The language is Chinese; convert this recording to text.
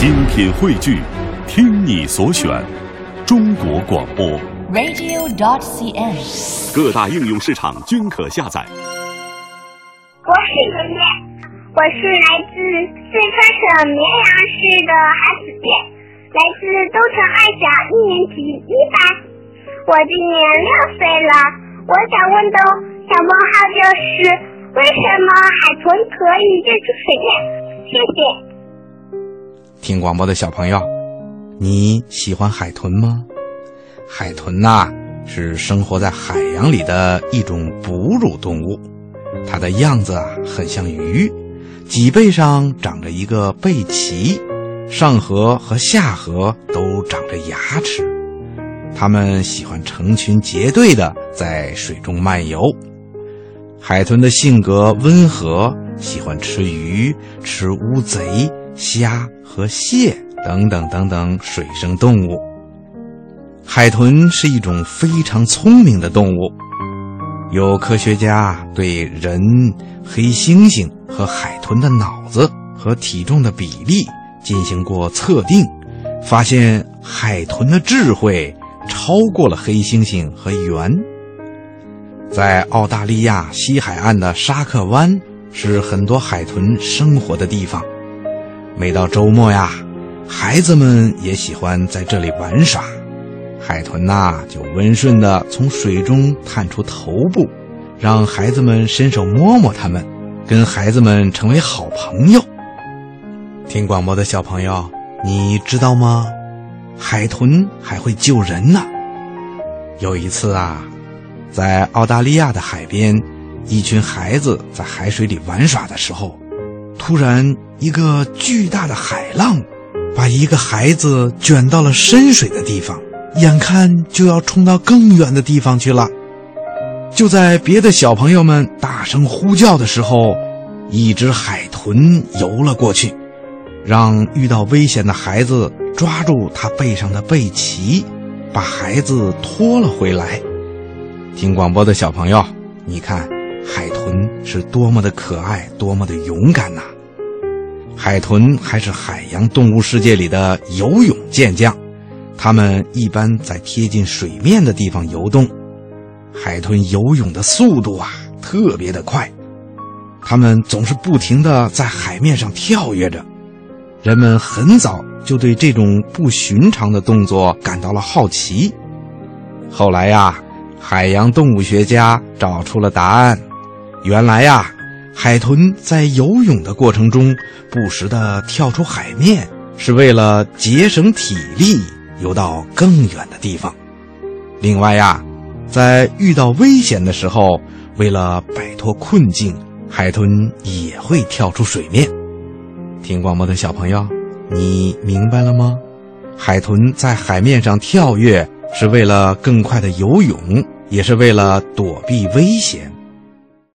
精品汇聚，听你所选，中国广播。radio.dot.cn，。各大应用市场均可下载。我是爷爷，我是来自四川省绵阳市的韩子健，来自东城二小一年级一班。我今年六岁了，我想问的小问号就是：为什么海豚可以跃出水面？谢谢。听广播的小朋友，你喜欢海豚吗？海豚呐、是生活在海洋里的一种哺乳动物，它的样子啊很像鱼，脊背上长着一个背鳍，上颌和下颌都长着牙齿。它们喜欢成群结队的在水中漫游。海豚的性格温和，喜欢吃鱼、吃乌贼、虾和蟹等等等等水生动物。海豚是一种非常聪明的动物，有科学家对人、黑猩猩和海豚的脑子和体重的比例进行过测定，发现海豚的智慧超过了黑猩猩和猿。在澳大利亚西海岸的沙克湾是很多海豚生活的地方。每到周末呀，孩子们也喜欢在这里玩耍。海豚呐、就温顺地从水中探出头部，让孩子们伸手摸摸它们，跟孩子们成为好朋友。听广播的小朋友，你知道吗？海豚还会救人呢。有一次啊，在澳大利亚的海边，一群孩子在海水里玩耍的时候，突然一个巨大的海浪把一个孩子卷到了深水的地方，眼看就要冲到更远的地方去了。就在别的小朋友们大声呼叫的时候，一只海豚游了过去，让遇到危险的孩子抓住它背上的背鳍，把孩子拖了回来。听广播的小朋友，你看，海豚是多么的可爱，多么的勇敢呐、海豚还是海洋动物世界里的游泳健将，它们一般在贴近水面的地方游动。海豚游泳的速度啊，特别的快，它们总是不停地在海面上跳跃着。人们很早就对这种不寻常的动作感到了好奇。后来呀，海洋动物学家找出了答案。原来呀，海豚在游泳的过程中不时地跳出海面，是为了节省体力，游到更远的地方。另外呀，在遇到危险的时候，为了摆脱困境，海豚也会跳出水面。听广播的小朋友，你明白了吗？海豚在海面上跳跃，是为了更快的游泳，也是为了躲避危险。